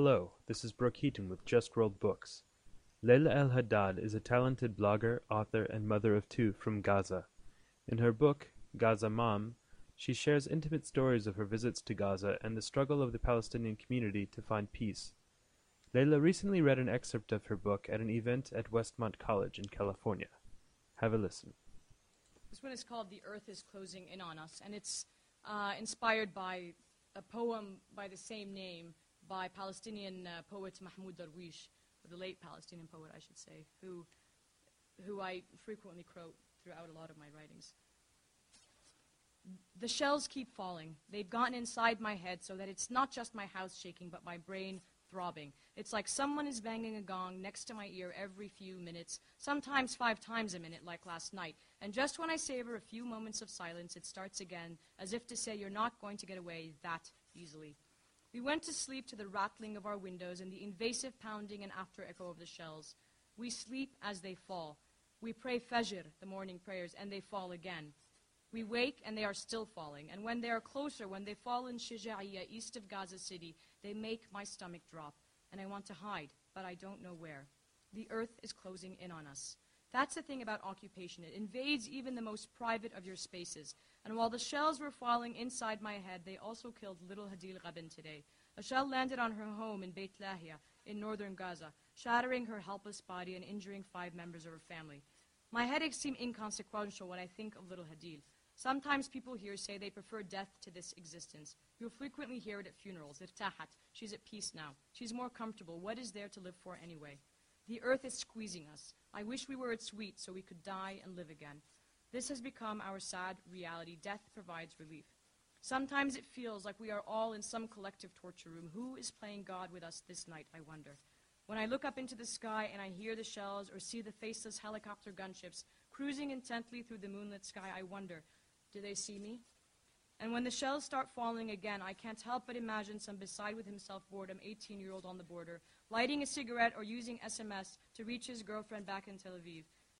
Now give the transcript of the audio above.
Hello, this is Brooke Heaton with Just World Books. Laila El Haddad is a talented blogger, author, and mother of two from Gaza. In her book, Gaza Mom, she shares intimate stories of her visits to Gaza and the struggle of the Palestinian community to find peace. Laila recently read an excerpt of her book at an event at Westmont College in California. Have a listen. This one is called The Earth is Closing In on Us, and it's uh, inspired by a poem by the same name by Palestinian uh, poet Mahmoud Darwish, the late Palestinian poet, I should say, who, who I frequently quote throughout a lot of my writings. The shells keep falling. They've gotten inside my head so that it's not just my house shaking, but my brain throbbing. It's like someone is banging a gong next to my ear every few minutes, sometimes five times a minute, like last night. And just when I savor a few moments of silence, it starts again, as if to say, You're not going to get away that easily. We went to sleep to the rattling of our windows and the invasive pounding and after echo of the shells. We sleep as they fall. We pray Fajr, the morning prayers, and they fall again. We wake and they are still falling. And when they are closer, when they fall in Shija'iyya, east of Gaza City, they make my stomach drop. And I want to hide, but I don't know where. The earth is closing in on us. That's the thing about occupation. It invades even the most private of your spaces. And while the shells were falling inside my head, they also killed little Hadil Rabin today. A shell landed on her home in Beit Lahia in northern Gaza, shattering her helpless body and injuring five members of her family. My headaches seem inconsequential when I think of little Hadil. Sometimes people here say they prefer death to this existence. You'll frequently hear it at funerals. Irtahat. She's at peace now. She's more comfortable. What is there to live for anyway? The earth is squeezing us. I wish we were its sweet so we could die and live again. This has become our sad reality. Death provides relief. Sometimes it feels like we are all in some collective torture room. Who is playing God with us this night, I wonder? When I look up into the sky and I hear the shells or see the faceless helicopter gunships cruising intently through the moonlit sky, I wonder, do they see me? And when the shells start falling again, I can't help but imagine some beside with himself boredom 18 year old on the border, lighting a cigarette or using SMS to reach his girlfriend back in Tel Aviv.